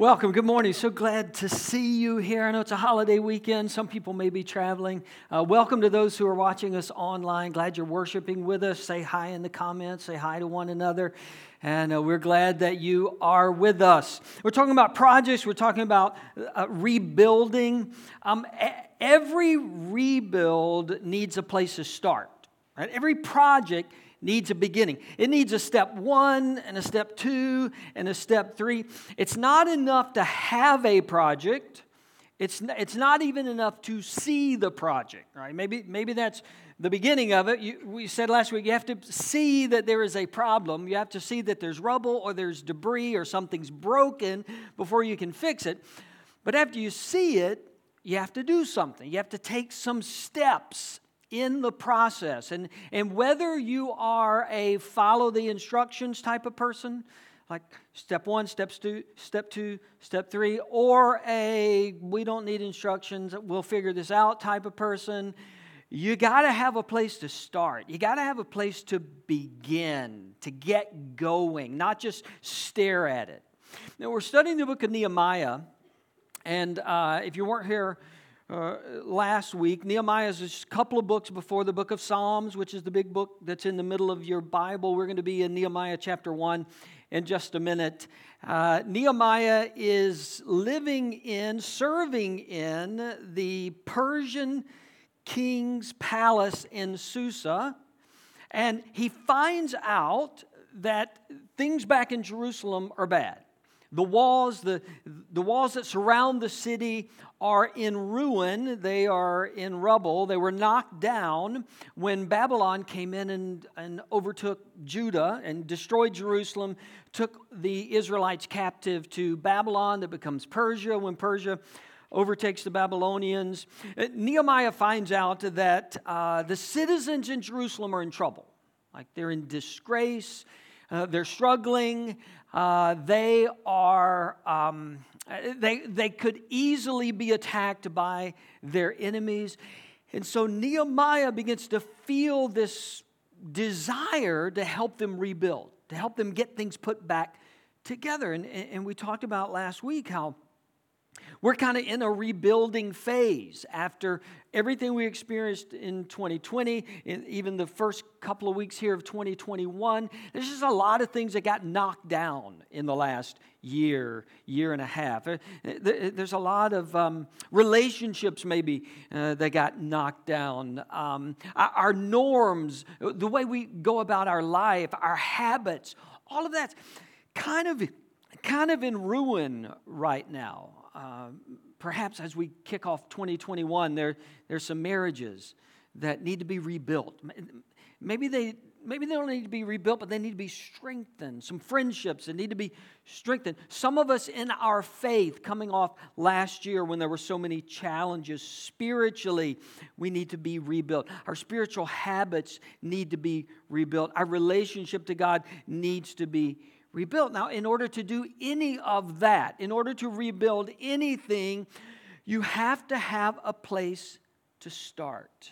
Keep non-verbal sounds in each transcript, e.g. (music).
Welcome. Good morning. So glad to see you here. I know it's a holiday weekend. Some people may be traveling. Uh, welcome to those who are watching us online. Glad you're worshiping with us. Say hi in the comments. Say hi to one another. And uh, we're glad that you are with us. We're talking about projects. We're talking about uh, rebuilding. Um, every rebuild needs a place to start. Right? Every project needs a beginning. It needs a step one and a step two and a step three. It's not enough to have a project. It's, it's not even enough to see the project, right? Maybe, maybe that's the beginning of it. You, we said last week you have to see that there is a problem. You have to see that there's rubble or there's debris or something's broken before you can fix it. But after you see it, you have to do something. You have to take some steps in the process. And, and whether you are a follow the instructions type of person, like step one, step two, step two, step three, or a we don't need instructions, we'll figure this out type of person, you got to have a place to start. You got to have a place to begin, to get going, not just stare at it. Now, we're studying the book of Nehemiah, and uh, if you weren't here, uh, last week. Nehemiah is a couple of books before the book of Psalms, which is the big book that's in the middle of your Bible. We're going to be in Nehemiah chapter 1 in just a minute. Uh, Nehemiah is living in, serving in the Persian king's palace in Susa, and he finds out that things back in Jerusalem are bad. The walls, the, the walls that surround the city are in ruin. They are in rubble. They were knocked down when Babylon came in and, and overtook Judah and destroyed Jerusalem, took the Israelites captive to Babylon that becomes Persia. When Persia overtakes the Babylonians, uh, Nehemiah finds out that uh, the citizens in Jerusalem are in trouble. Like they're in disgrace, uh, they're struggling. Uh, they are um, Uh, they, they could easily be attacked by their enemies. And so nehemiah begins to feel this desire to help them rebuild to help them get things put back together. And, and we talked about last week how we're kind of in a rebuilding phase after everything we experienced in 2020, and even the first couple of weeks here of 2021. There's just a lot of things that got knocked down in the last year, year and a half. Uh, there's a lot of um, relationships, maybe, uh, that got knocked down. Um, our norms, the way we go about our life, our habits, all of that's kind of kind of in ruin right now. Perhaps as we kick off 2021, there, there's some marriages that need to be rebuilt. Maybe they, maybe they don't need to be rebuilt, but they need to be strengthened. Some friendships that need to be strengthened. Some of us in our faith, coming off last year when there were so many challenges, spiritually, we need to be rebuilt. Our spiritual habits need to be rebuilt. Our relationship to God needs to be rebuilt. Now, in order to do any of that, in order to rebuild anything, you have to have a place to start.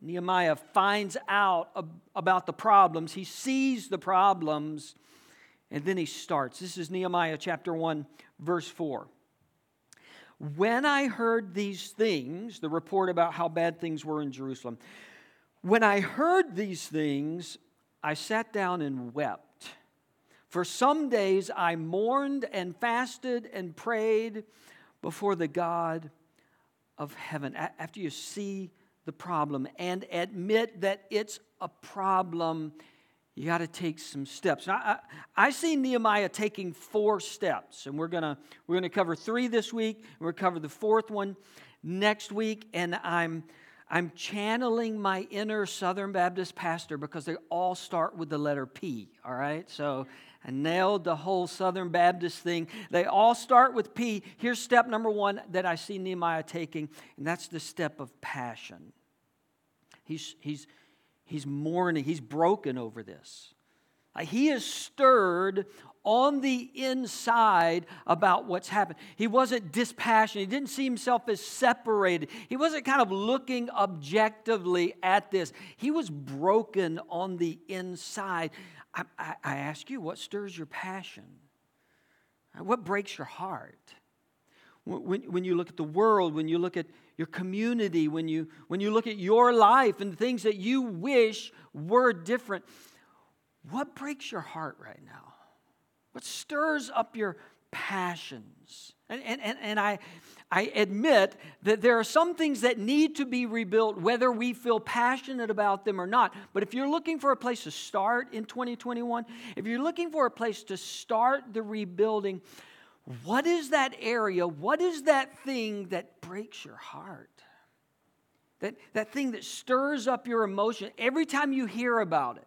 Nehemiah finds out about the problems, he sees the problems, and then he starts. This is Nehemiah chapter 1, verse 4. When I heard these things, the report about how bad things were in Jerusalem, when I heard these things, I sat down and wept. For some days I mourned and fasted and prayed before the God of heaven. After you see the problem and admit that it's a problem, you got to take some steps. Now, I, I, see Nehemiah taking four steps, and we're gonna we're gonna cover three this week. And we're cover the fourth one next week, and I'm I'm channeling my inner Southern Baptist pastor because they all start with the letter P. All right, so and nailed the whole Southern Baptist thing. They all start with P. Here's step number one that I see Nehemiah taking, and that's the step of passion. He's, he's, he's mourning, he's broken over this. He is stirred on the inside about what's happened. He wasn't dispassionate. He didn't see himself as separated. He wasn't kind of looking objectively at this. He was broken on the inside. I, I, ask you, what stirs your passion? What breaks your heart? When, when you look at the world, when you look at your community, when you, when you look at your life and things that you wish were different, what breaks your heart right now? What stirs up your passions? And, and, and, I, I admit that there are some things that need to be rebuilt, whether we feel passionate about them or not. But if you're looking for a place to start in 2021, if you're looking for a place to start the rebuilding, what is that area? What is that thing that breaks your heart? That, that thing that stirs up your emotion every time you hear about it.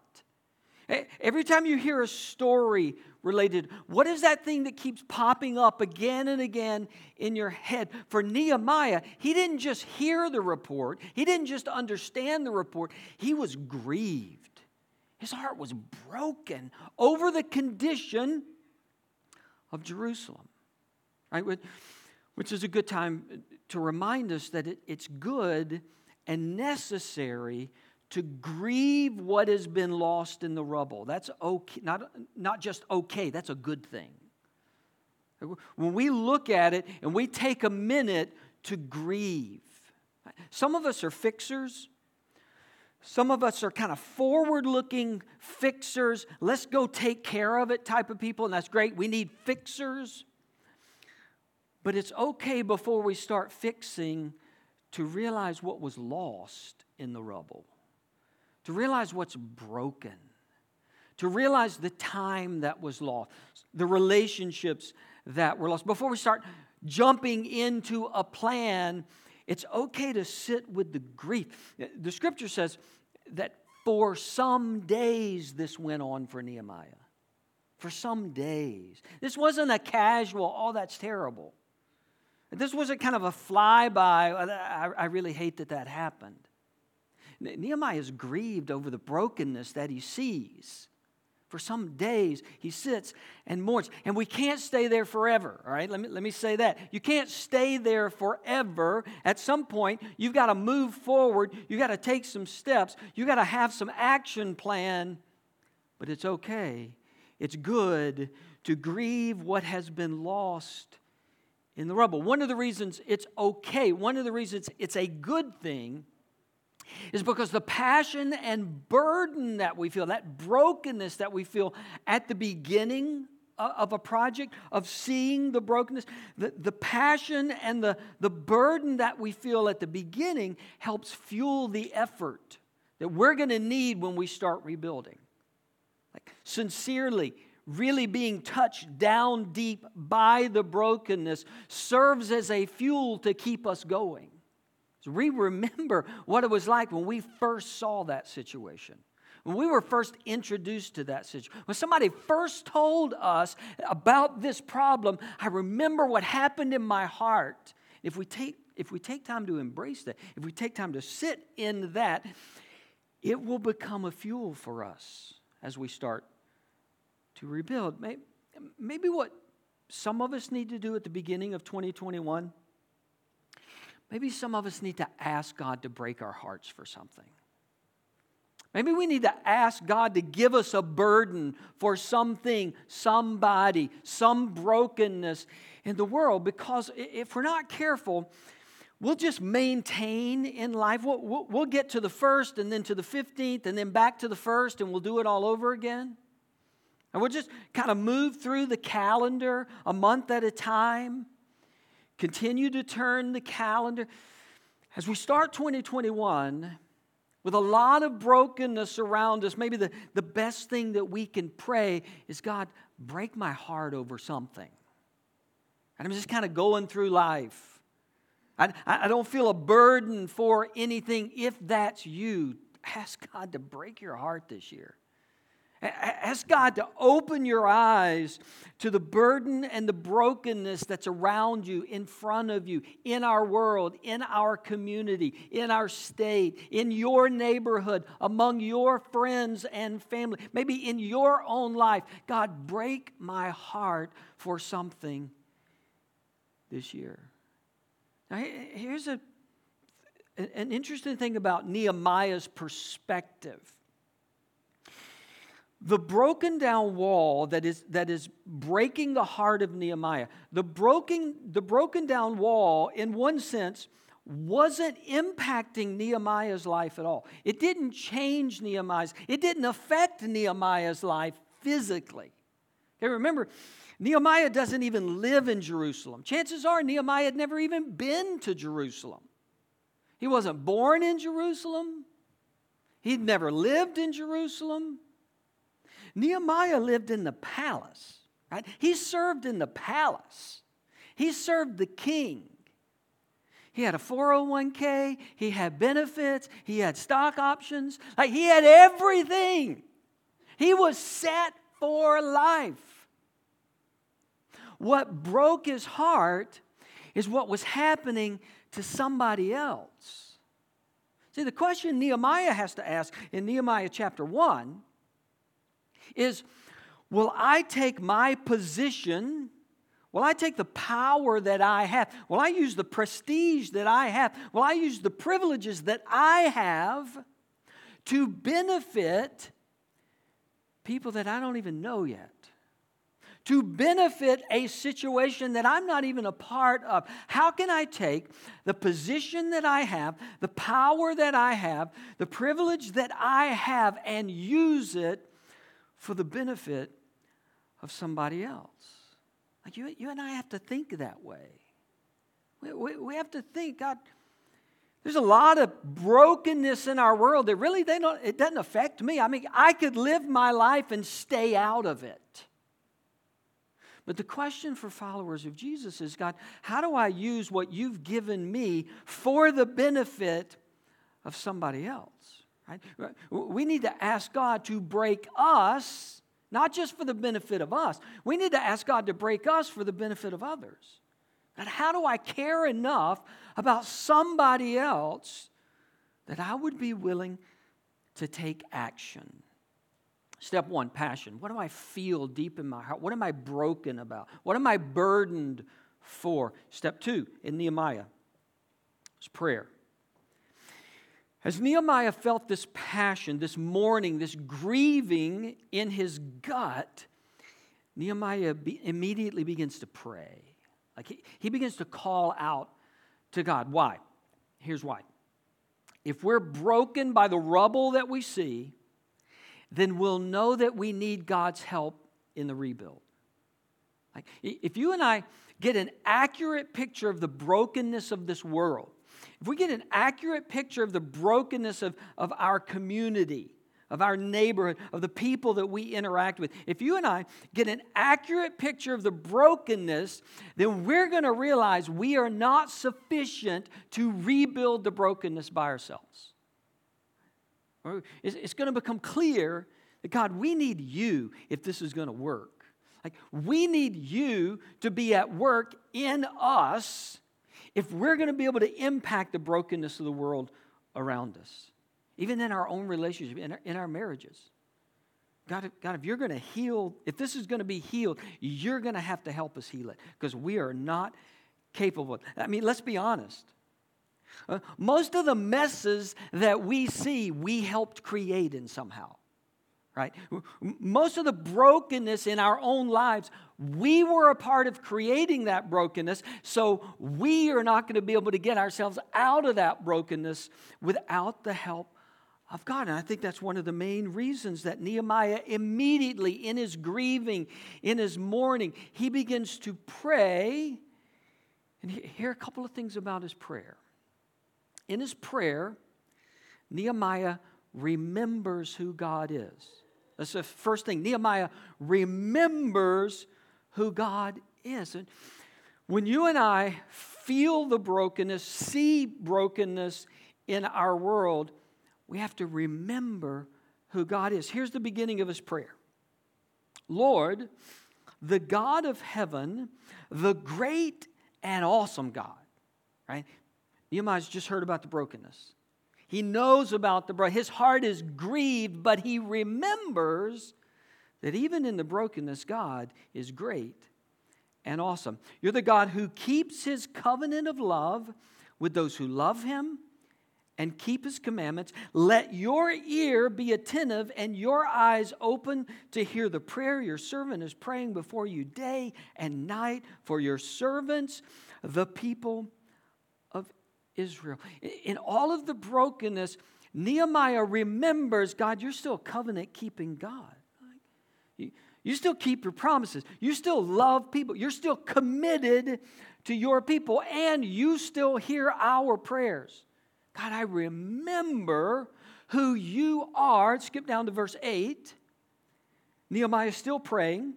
Every time you hear a story related, what is that thing that keeps popping up again and again in your head? For Nehemiah, he didn't just hear the report, he didn't just understand the report, he was grieved. His heart was broken over the condition of Jerusalem. Right? Which is a good time to remind us that it's good and necessary to grieve what has been lost in the rubble. That's okay, not, not just okay, that's a good thing. When we look at it and we take a minute to grieve, some of us are fixers. Some of us are kind of forward looking fixers. Let's go take care of it type of people, and that's great. We need fixers. But it's okay before we start fixing to realize what was lost in the rubble, to realize what's broken, to realize the time that was lost, the relationships that were lost. Before we start jumping into a plan, it's okay to sit with the grief. The scripture says that for some days this went on for Nehemiah. For some days. This wasn't a casual, oh, that's terrible. This wasn't kind of a flyby. Oh, I, I really hate that that happened. Nehemiah is grieved over the brokenness that he sees. For some days, he sits and mourns. And we can't stay there forever, all right? Let me, let me say that. You can't stay there forever. At some point, you've got to move forward. You've got to take some steps. You've got to have some action plan. But it's okay. It's good to grieve what has been lost in the rubble. One of the reasons it's okay, one of the reasons it's a good thing, is because the passion and burden that we feel, that brokenness that we feel at the beginning of a project, of seeing the brokenness, the, the passion and the, the burden that we feel at the beginning helps fuel the effort that we're going to need when we start rebuilding. Like, sincerely, really being touched down deep by the brokenness serves as a fuel to keep us going. So we remember what it was like when we first saw that situation. When we were first introduced to that situation, when somebody first told us about this problem, I remember what happened in my heart. If we take, if we take time to embrace that, if we take time to sit in that, it will become a fuel for us as we start to rebuild. Maybe what some of us need to do at the beginning of 2021, maybe some of us need to ask God to break our hearts for something. Maybe we need to ask God to give us a burden for something, somebody, some brokenness in the world because if we're not careful, we'll just maintain in life. We'll, we'll, get to the first and then to the 15th and then back to the first and we'll do it all over again. And we'll just kind of move through the calendar a month at a time, continue to turn the calendar. As we start 2021, with a lot of brokenness around us, maybe the, the best thing that we can pray is God, break my heart over something. And I'm just kind of going through life. I, I don't feel a burden for anything. If that's you, ask God to break your heart this year. Ask God to open your eyes to the burden and the brokenness that's around you, in front of you, in our world, in our community, in our state, in your neighborhood, among your friends and family, maybe in your own life. God, break my heart for something this year. Now, here's a, an interesting thing about Nehemiah's perspective the broken down wall that is, that is breaking the heart of Nehemiah, the broken, the broken down wall, in one sense, wasn't impacting Nehemiah's life at all. It didn't change Nehemiah's, it didn't affect Nehemiah's life physically. Okay, remember, Nehemiah doesn't even live in Jerusalem. Chances are Nehemiah had never even been to Jerusalem. He wasn't born in Jerusalem. He'd never lived in Jerusalem. Nehemiah lived in the palace, right? He served in the palace. He served the king. He had a 401k, he had benefits, he had stock options, like he had everything. He was set for life. What broke his heart is what was happening to somebody else. See, the question Nehemiah has to ask in Nehemiah chapter 1 is Will I take my position? Will I take the power that I have? Will I use the prestige that I have? Will I use the privileges that I have to benefit people that I don't even know yet? to benefit a situation that I'm not even a part of. How can I take the position that I have, the power that I have, the privilege that I have, and use it for the benefit of somebody else? Like you, you and I have to think that way. We, we, we have to think, God, there's a lot of brokenness in our world that really they don't, it doesn't affect me. I mean, I could live my life and stay out of it. But the question for followers of Jesus is God, how do I use what you've given me for the benefit of somebody else? Right? We need to ask God to break us, not just for the benefit of us. We need to ask God to break us for the benefit of others. And how do I care enough about somebody else that I would be willing to take action? Step one, passion. What do I feel deep in my heart? What am I broken about? What am I burdened for? Step two, in Nehemiah, is prayer. As Nehemiah felt this passion, this mourning, this grieving in his gut, Nehemiah be, immediately begins to pray. Like he, he begins to call out to God. Why? Here's why. If we're broken by the rubble that we see, then we'll know that we need God's help in the rebuild. Like, if you and I get an accurate picture of the brokenness of this world, if we get an accurate picture of the brokenness of, of our community, of our neighborhood, of the people that we interact with, if you and I get an accurate picture of the brokenness, then we're going to realize we are not sufficient to rebuild the brokenness by ourselves. It's going to become clear that God, we need you if this is going to work. Like, we need you to be at work in us if we're going to be able to impact the brokenness of the world around us, even in our own relationship, in our, in our marriages. God, God, if you're going to heal, if this is going to be healed, you're going to have to help us heal it because we are not capable. I mean, let's be honest. Uh, most of the messes that we see, we helped create in somehow. Right? Most of the brokenness in our own lives, we were a part of creating that brokenness, so we are not going to be able to get ourselves out of that brokenness without the help of God. And I think that's one of the main reasons that Nehemiah immediately, in his grieving, in his mourning, he begins to pray. And here are a couple of things about his prayer in his prayer, Nehemiah remembers who God is. That's the first thing. Nehemiah remembers who God is. And when you and I feel the brokenness, see brokenness in our world, we have to remember who God is. Here's the beginning of his prayer Lord, the God of heaven, the great and awesome God, right? Nehemiah's just heard about the brokenness. He knows about the broken. His heart is grieved, but he remembers that even in the brokenness, God is great and awesome. You're the God who keeps his covenant of love with those who love him and keep his commandments. Let your ear be attentive and your eyes open to hear the prayer your servant is praying before you day and night for your servants, the people Israel. In all of the brokenness, Nehemiah remembers God, you're still covenant keeping God. You still keep your promises. You still love people. You're still committed to your people, and you still hear our prayers. God, I remember who you are. Skip down to verse 8. Nehemiah is still praying.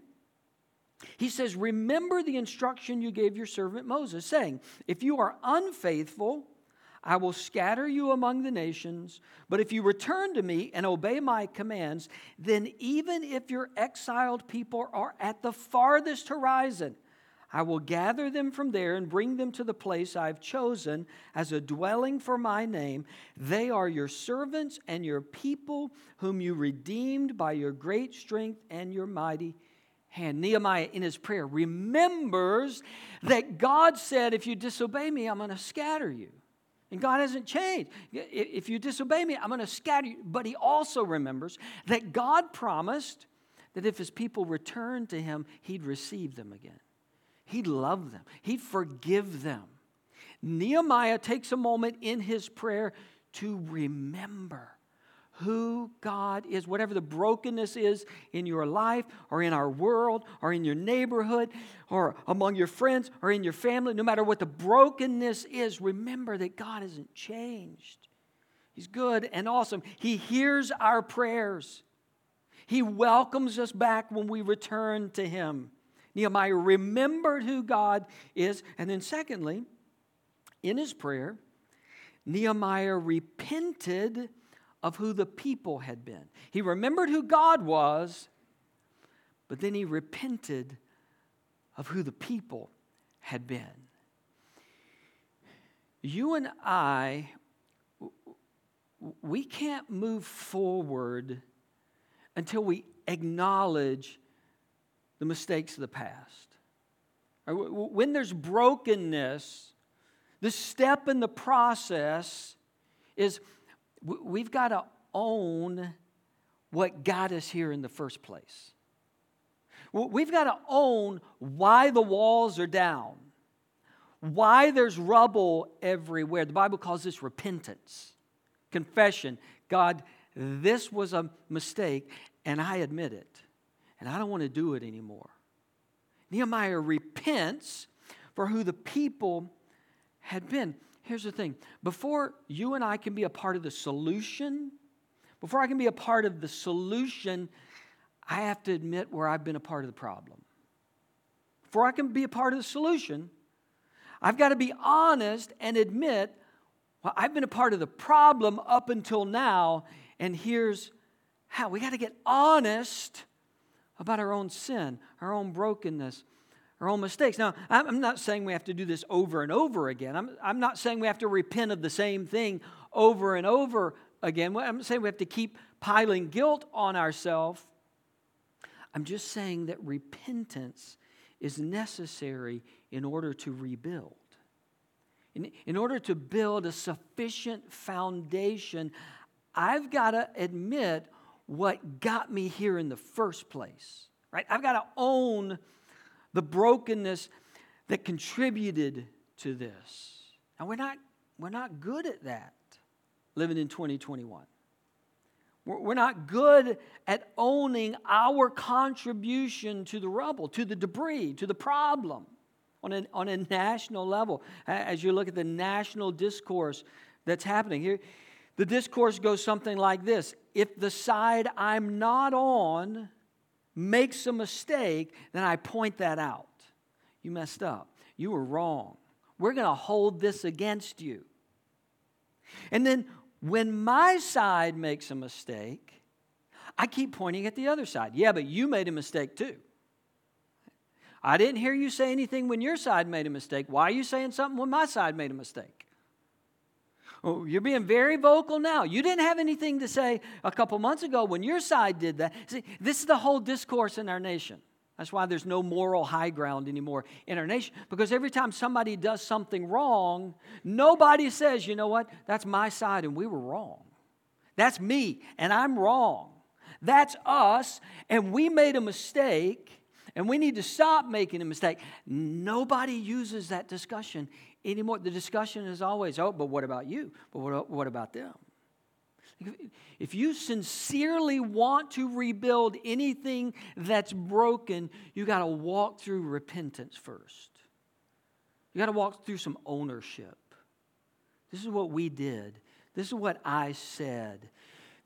He says, Remember the instruction you gave your servant Moses, saying, If you are unfaithful, I will scatter you among the nations. But if you return to me and obey my commands, then even if your exiled people are at the farthest horizon, I will gather them from there and bring them to the place I've chosen as a dwelling for my name. They are your servants and your people, whom you redeemed by your great strength and your mighty hand. Nehemiah, in his prayer, remembers that God said, If you disobey me, I'm going to scatter you. And God hasn't changed. If you disobey me, I'm going to scatter you. But he also remembers that God promised that if his people returned to him, he'd receive them again. He'd love them, He'd forgive them. Nehemiah takes a moment in his prayer to remember who God is, whatever the brokenness is in your life or in our world or in your neighborhood or among your friends or in your family, no matter what the brokenness is, remember that God hasn't changed. He's good and awesome. He hears our prayers. He welcomes us back when we return to Him. Nehemiah remembered who God is. And then, secondly, in his prayer, Nehemiah repented of who the people had been. He remembered who God was, but then he repented of who the people had been. You and I, we can't move forward until we acknowledge the mistakes of the past. When there's brokenness, the step in the process is we've got to own what got us here in the first place. We've got to own why the walls are down, why there's rubble everywhere. The Bible calls this repentance, confession. God, this was a mistake, and I admit it and I don't want to do it anymore. Nehemiah repents for who the people had been. Here's the thing before you and I can be a part of the solution, before I can be a part of the solution, I have to admit where I've been a part of the problem. Before I can be a part of the solution, I've got to be honest and admit, well, I've been a part of the problem up until now, and here's how. We got to get honest about our own sin, our own brokenness, our own mistakes. Now, I'm not saying we have to do this over and over again. I'm, I'm not saying we have to repent of the same thing over and over again. I'm saying we have to keep piling guilt on ourselves. I'm just saying that repentance is necessary in order to rebuild. In, in order to build a sufficient foundation, I've got to admit what got me here in the first place, right? I've got to own the brokenness that contributed to this. And we're not, we're not good at that living in 2021. We're not good at owning our contribution to the rubble, to the debris, to the problem on a, on a national level. As you look at the national discourse that's happening here, the discourse goes something like this If the side I'm not on makes a mistake, then I point that out. You messed up. You were wrong. We're going to hold this against you. And then when my side makes a mistake, I keep pointing at the other side. Yeah, but you made a mistake too. I didn't hear you say anything when your side made a mistake. Why are you saying something when my side made a mistake? Oh, you're being very vocal now. You didn't have anything to say a couple months ago when your side did that. See, this is the whole discourse in our nation. That's why there's no moral high ground anymore in our nation. Because every time somebody does something wrong, nobody says, you know what, that's my side and we were wrong. That's me and I'm wrong. That's us and we made a mistake and we need to stop making a mistake. Nobody uses that discussion anymore. The discussion is always, oh, but what about you? But what, what about them? If you sincerely want to rebuild anything that's broken, you got to walk through repentance first. You got to walk through some ownership. This is what we did. This is what I said.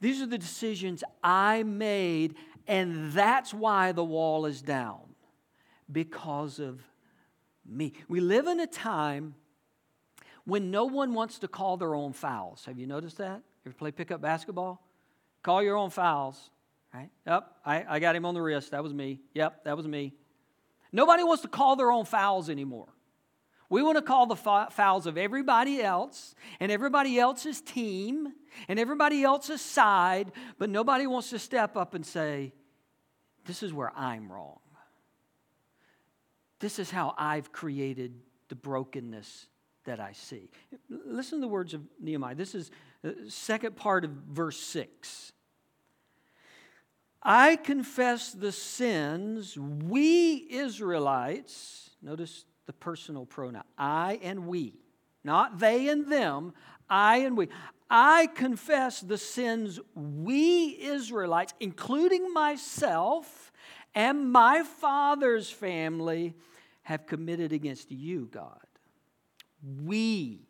These are the decisions I made, and that's why the wall is down because of me. We live in a time when no one wants to call their own fouls. Have you noticed that? You ever play pickup basketball? Call your own fouls, right? Yep, I, I got him on the wrist. That was me. Yep, that was me. Nobody wants to call their own fouls anymore. We want to call the fouls of everybody else and everybody else's team and everybody else's side, but nobody wants to step up and say, This is where I'm wrong. This is how I've created the brokenness that I see. Listen to the words of Nehemiah. This is the second part of verse 6. I confess the sins we Israelites, notice the personal pronoun, I and we, not they and them, I and we. I confess the sins we Israelites, including myself and my father's family, have committed against you, God. We,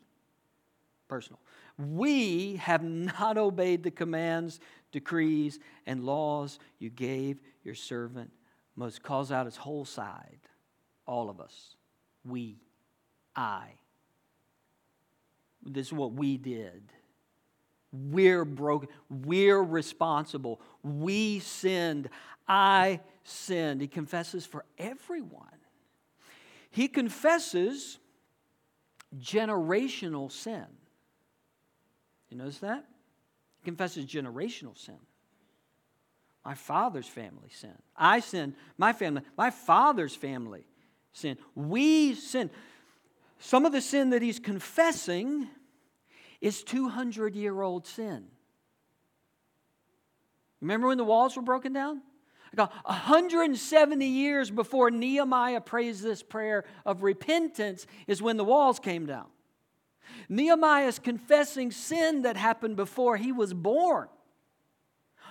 personal, we have not obeyed the commands, decrees, and laws you gave your servant Moses. Calls out his whole side, all of us. We, I. This is what we did. We're broken. We're responsible. We sinned. I sinned. He confesses for everyone. He confesses generational sin. You notice that? He confesses generational sin. My father's family sinned. I sinned. My family, my father's family sinned. We sinned. Some of the sin that he's confessing is 200 year old sin. Remember when the walls were broken down? Like 170 years before Nehemiah prays this prayer of repentance is when the walls came down. Nehemiah is confessing sin that happened before he was born.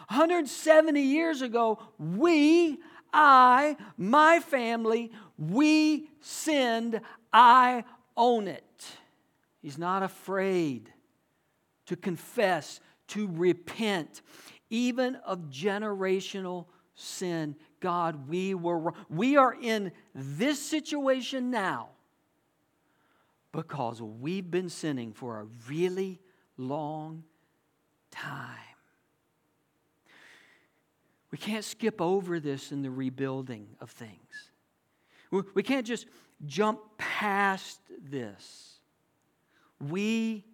170 years ago, we, I, my family, we sinned. I own it. He's not afraid to confess, to repent, even of generational sin. God, we were we are in this situation now because we've been sinning for a really long time. We can't skip over this in the rebuilding of things. We can't just jump past this. We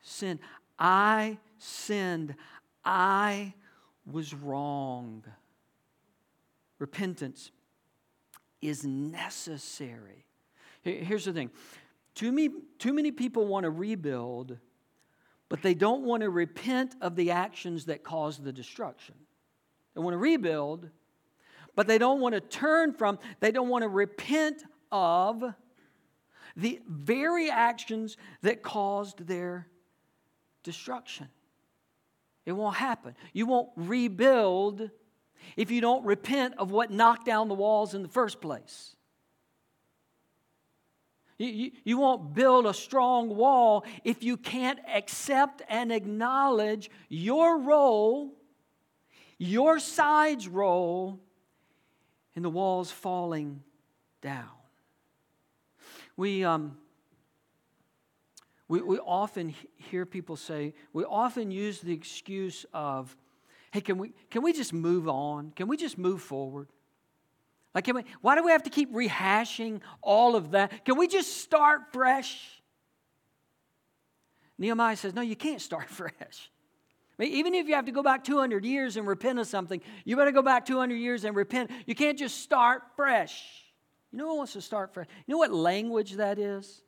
sinned. I sinned. I was wrong. Repentance is necessary. Here's the thing too many, too many people want to rebuild, but they don't want to repent of the actions that caused the destruction. They want to rebuild, but they don't want to turn from, they don't want to repent of the very actions that caused their destruction. It won't happen. You won't rebuild if you don't repent of what knocked down the walls in the first place. You, you, you, won't build a strong wall if you can't accept and acknowledge your role, your side's role in the walls falling down. We, um, we, we often hear people say, we often use the excuse of, hey, can we, can we just move on? Can we just move forward? Like, can we, why do we have to keep rehashing all of that? Can we just start fresh? Nehemiah says, No, you can't start (laughs) fresh. I mean, even if you have to go back 200 years and repent of something, you better go back 200 years and repent. You can't just start fresh. You know who wants to start fresh? You know what language that is?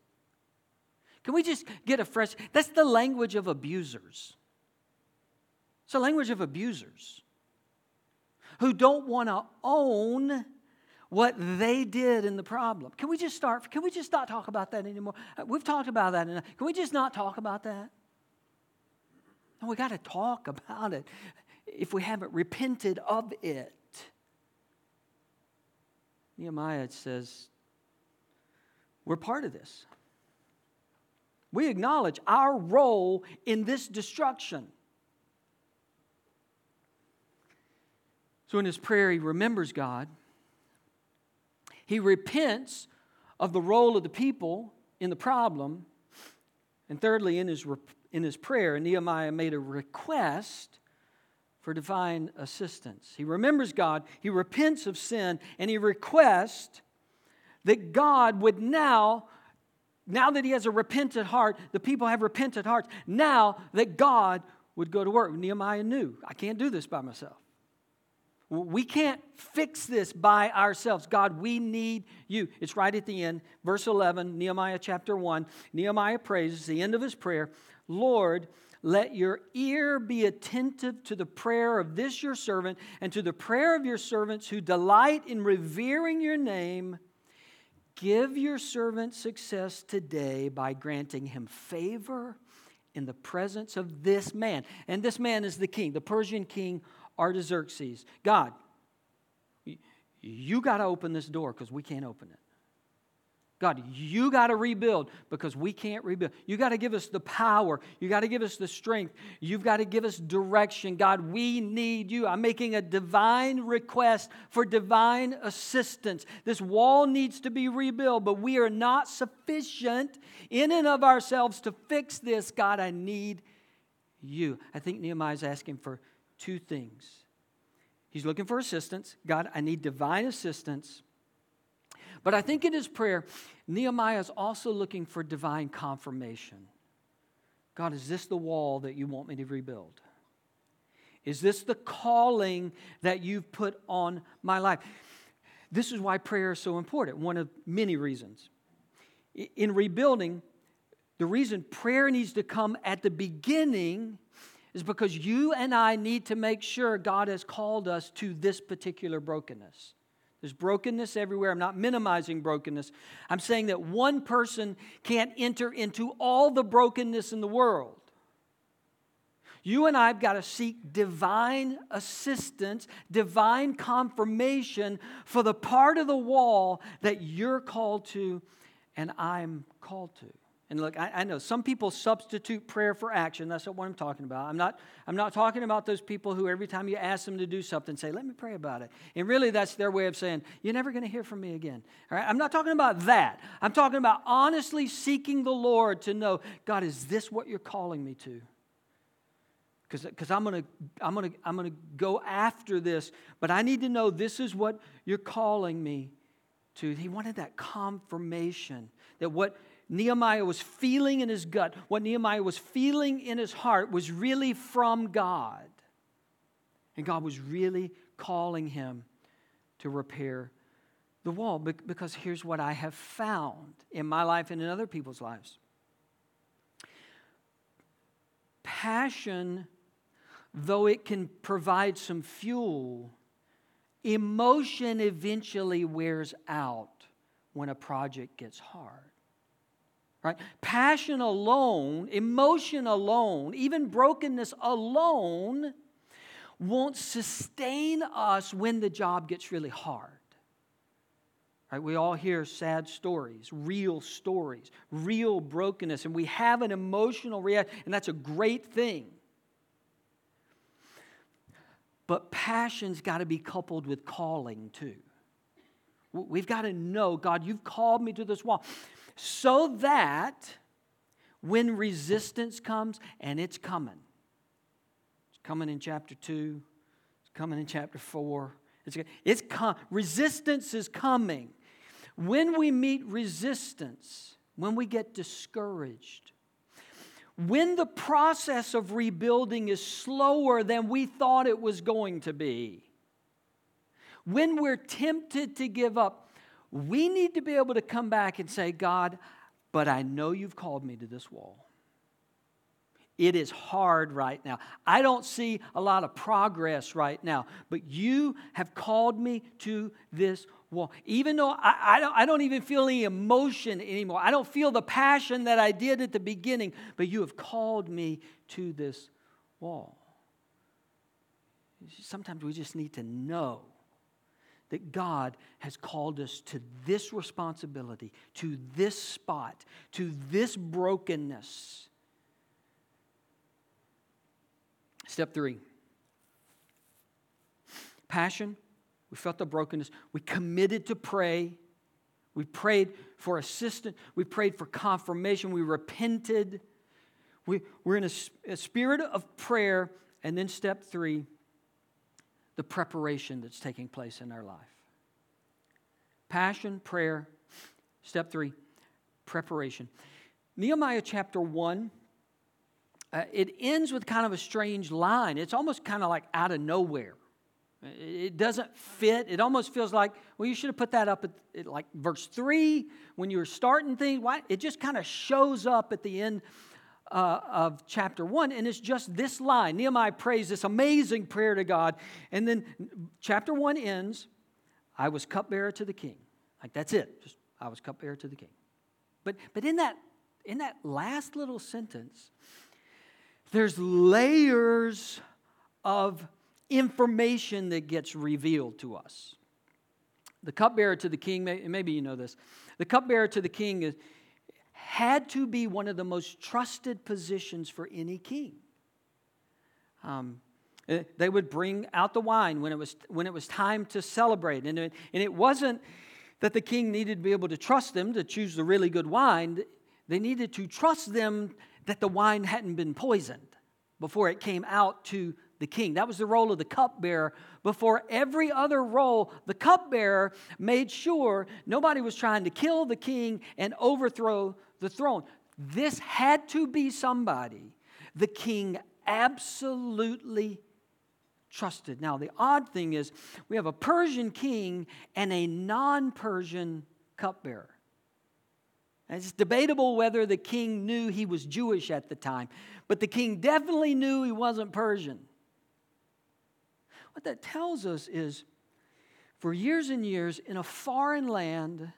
Can we just get a fresh? That's the language of abusers. It's the language of abusers who don't want to own what they did in the problem. Can we just start? Can we just not talk about that anymore? We've talked about that. Enough. Can we just not talk about that? No, we got to talk about it if we haven't repented of it. Nehemiah says, We're part of this. We acknowledge our role in this destruction. So in his prayer, he remembers God. He repents of the role of the people in the problem. And thirdly, in his, in his prayer, Nehemiah made a request for divine assistance. He remembers God, he repents of sin, and he requests that God would now, now that he has a repentant heart, the people have repentant hearts, now that God would go to work. Nehemiah knew, I can't do this by myself. We can't fix this by ourselves. God, we need you. It's right at the end, verse 11, Nehemiah chapter 1. Nehemiah prays, the end of his prayer Lord, let your ear be attentive to the prayer of this your servant and to the prayer of your servants who delight in revering your name. Give your servant success today by granting him favor in the presence of this man. And this man is the king, the Persian king Artaxerxes, God, you got to open this door because we can't open it. God, you got to rebuild because we can't rebuild. You got to give us the power. You got to give us the strength. You've got to give us direction. God, we need you. I'm making a divine request for divine assistance. This wall needs to be rebuilt, but we are not sufficient in and of ourselves to fix this. God, I need you. I think Nehemiah is asking for two things. He's looking for assistance. God, I need divine assistance. But I think in his prayer, Nehemiah is also looking for divine confirmation. God, is this the wall that you want me to rebuild? Is this the calling that you've put on my life? This is why prayer is so important, one of many reasons. In rebuilding, the reason prayer needs to come at the beginning is because you and I need to make sure God has called us to this particular brokenness. There's brokenness everywhere. I'm not minimizing brokenness. I'm saying that one person can't enter into all the brokenness in the world. You and I have got to seek divine assistance, divine confirmation for the part of the wall that you're called to and I'm called to. And look, I, I, know some people substitute prayer for action. That's not what I'm talking about. I'm not, I'm not talking about those people who every time you ask them to do something, say, let me pray about it. And really, that's their way of saying, you're never going to hear from me again. All right? I'm not talking about that. I'm talking about honestly seeking the Lord to know, God, is this what you're calling me to? Because I'm going to I'm gonna, I'm gonna go after this, but I need to know this is what you're calling me to. He wanted that confirmation that what Nehemiah was feeling in his gut, what Nehemiah was feeling in his heart, was really from God. And God was really calling him to repair the wall. Because here's what I have found in my life and in other people's lives passion, though it can provide some fuel, emotion eventually wears out when a project gets hard. Right? Passion alone, emotion alone, even brokenness alone won't sustain us when the job gets really hard. Right? We all hear sad stories, real stories, real brokenness, and we have an emotional reaction, and that's a great thing. But passion's got to be coupled with calling too. We've got to know, God, you've called me to this wall so that when resistance comes, and it's coming, it's coming in chapter 2, it's coming in chapter 4. It's, it's com- resistance is coming. When we meet resistance, when we get discouraged, when the process of rebuilding is slower than we thought it was going to be, when we're tempted to give up, we need to be able to come back and say, God, but I know you've called me to this wall. It is hard right now. I don't see a lot of progress right now, but you have called me to this wall. Even though I, I, don't, I don't even feel any emotion anymore, I don't feel the passion that I did at the beginning, but you have called me to this wall. Sometimes we just need to know that God has called us to this responsibility, to this spot, to this brokenness Step three passion. We felt the brokenness. We committed to pray. We prayed for assistance. We prayed for confirmation. We repented. We, we're in a, a spirit of prayer. And then, step three, the preparation that's taking place in our life. Passion, prayer. Step three, preparation. Nehemiah chapter 1 uh, it ends with kind of a strange line. It's almost kind of like out of nowhere. It doesn't fit. It almost feels like, well, you should have put that up at, at like verse 3 when you were starting things. Why? It just kind of shows up at the end uh, of chapter 1, and it's just this line. Nehemiah prays this amazing prayer to God, and then chapter 1 ends I was cupbearer to the king. Like that's it. Just I was cupbearer to the king. But, but in, that, in that last little sentence, there's layers of information that gets revealed to us. The cupbearer to the king, maybe you know this, the cupbearer to the king is, had to be one of the most trusted positions for any king. Um, eh, they would bring out the wine when it was, when it was time to celebrate. And it, and it wasn't that the king needed to be able to trust them to choose the really good wine, they needed to trust them that the wine hadn't been poisoned before it came out to the king. That was the role of the cupbearer. Before every other role, the cupbearer made sure nobody was trying to kill the king and overthrow the throne. This had to be somebody the king absolutely trusted. Now, the odd thing is, we have a Persian king and a non Persian cupbearer. It's debatable whether the king knew he was Jewish at the time, but the king definitely knew he wasn't Persian. What that tells us is for years and years in a foreign land,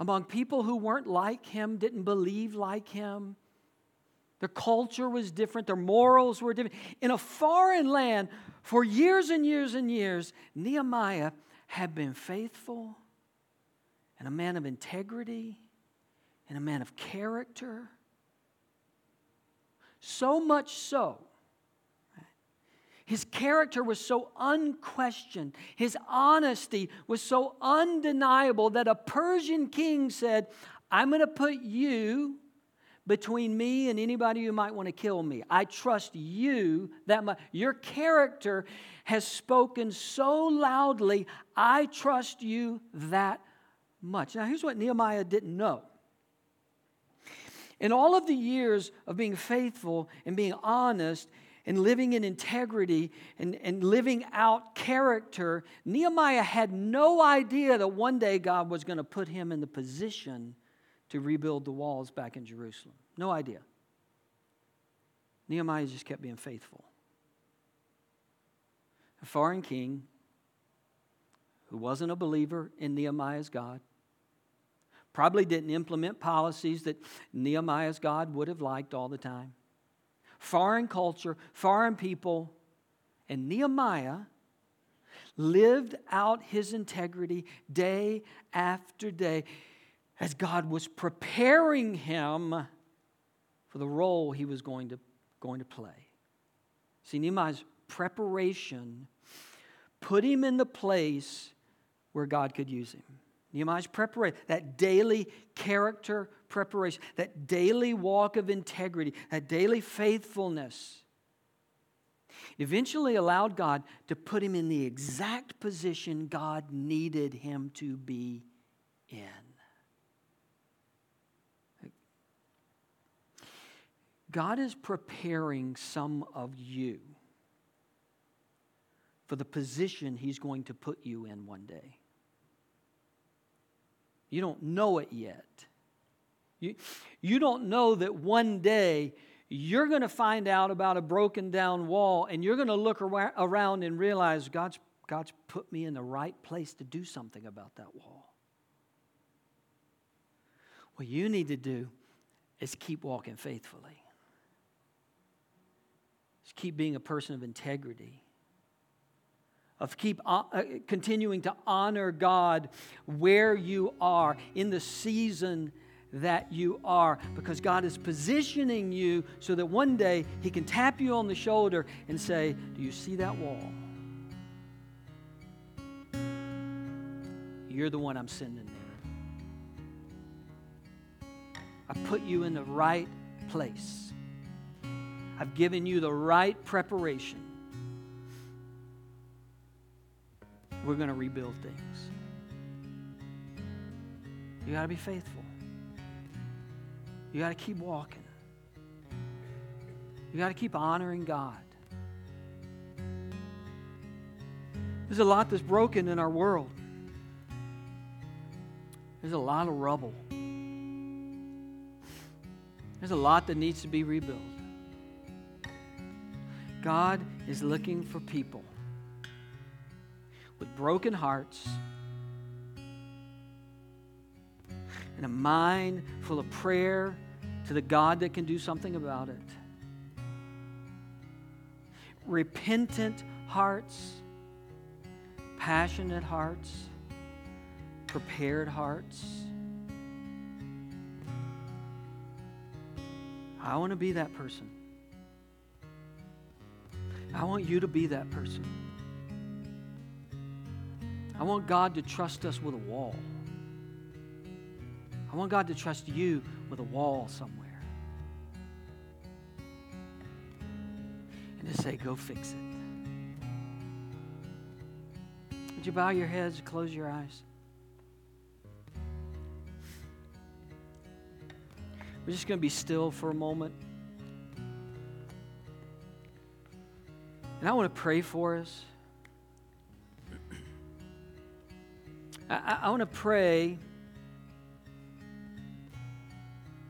among people who weren't like him, didn't believe like him, their culture was different, their morals were different. In a foreign land, for years and years and years, Nehemiah had been faithful and a man of integrity and a man of character. So much so, his character was so unquestioned, his honesty was so undeniable that a Persian king said, I'm going to put you between me and anybody who might want to kill me. I trust you that much. Your character has spoken so loudly, I trust you that much. Now, here's what Nehemiah didn't know. In all of the years of being faithful and being honest and living in integrity and, and living out character, Nehemiah had no idea that one day God was going to put him in the position to rebuild the walls back in Jerusalem. No idea. Nehemiah just kept being faithful. A foreign king who wasn't a believer in Nehemiah's God, Probably didn't implement policies that Nehemiah's God would have liked all the time. Foreign culture, foreign people, and Nehemiah lived out his integrity day after day as God was preparing him for the role he was going to, going to play. See, Nehemiah's preparation put him in the place where God could use him. Nehemiah's preparation, that daily character preparation, that daily walk of integrity, that daily faithfulness, eventually allowed God to put him in the exact position God needed him to be in. God is preparing some of you for the position He's going to put you in one day. You don't know it yet. You, you don't know that one day you're going to find out about a broken down wall and you're going to look around and realize God's, God's put me in the right place to do something about that wall. What you need to do is keep walking faithfully, just keep being a person of integrity of keep uh, uh, continuing to honor God where you are in the season that you are because God is positioning you so that one day He can tap you on the shoulder and say, Do you see that wall? You're the one I'm sending there. I put you in the right place. I've given you the right preparation. We're going to rebuild things. You got to be faithful. You got to keep walking. You got to keep honoring God. There's a lot that's broken in our world. There's a lot of rubble. There's a lot that needs to be rebuilt. God is looking for people with broken hearts and a mind full of prayer to the God that can do something about it. Repentant hearts, passionate hearts, prepared hearts. I want to be that person. I want you to be that person. I want God to trust us with a wall. I want God to trust you with a wall somewhere. And to say, go fix it. Would you bow your heads close your eyes? We're just going to be still for a moment. And I want to pray for us. I, I want to pray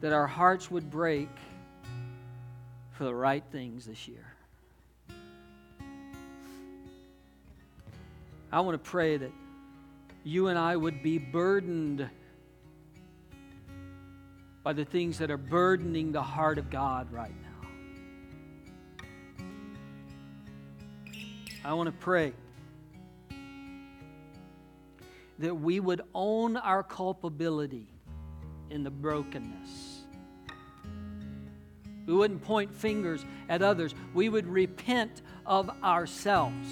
that our hearts would break for the right things this year. I want to pray that you and I would be burdened by the things that are burdening the heart of God right now. I want to pray that we would own our culpability in the brokenness. We wouldn't point fingers at others. We would repent of ourselves.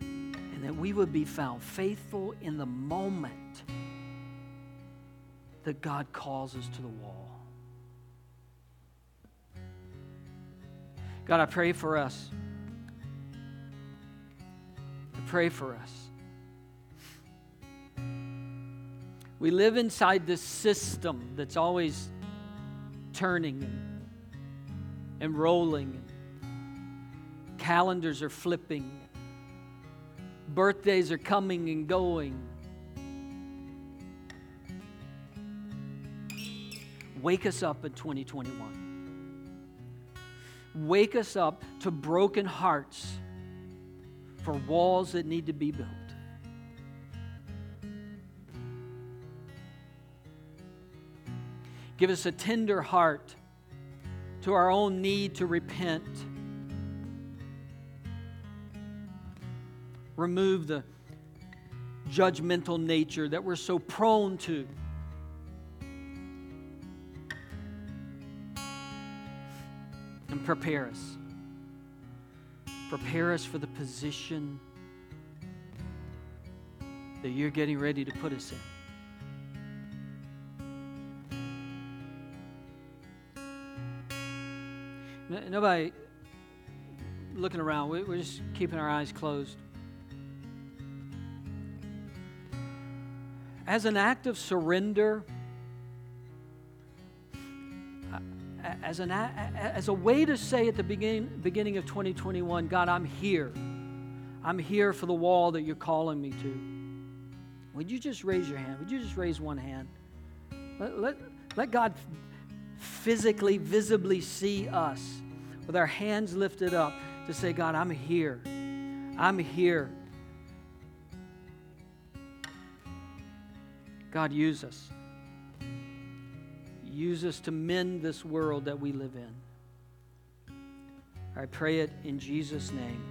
And that we would be found faithful in the moment that God calls us to the wall. God, I pray for us. Pray for us. We live inside this system that's always turning and, and rolling. And calendars are flipping. Birthdays are coming and going. Wake us up in 2021. Wake us up to broken hearts for walls that need to be built. Give us a tender heart to our own need to repent. Remove the judgmental nature that we're so prone to. And prepare us. Prepare us for the position that you're getting ready to put us in. Nobody looking around. We're just keeping our eyes closed. As an act of surrender as, an, as a way to say at the beginning, beginning of 2021, God, I'm here. I'm here for the wall that you're calling me to. Would you just raise your hand? Would you just raise one hand? Let, let, let God physically, visibly see us with our hands lifted up to say, God, I'm here. I'm here. God, use us. Use us to mend this world that we live in. I pray it in Jesus' name.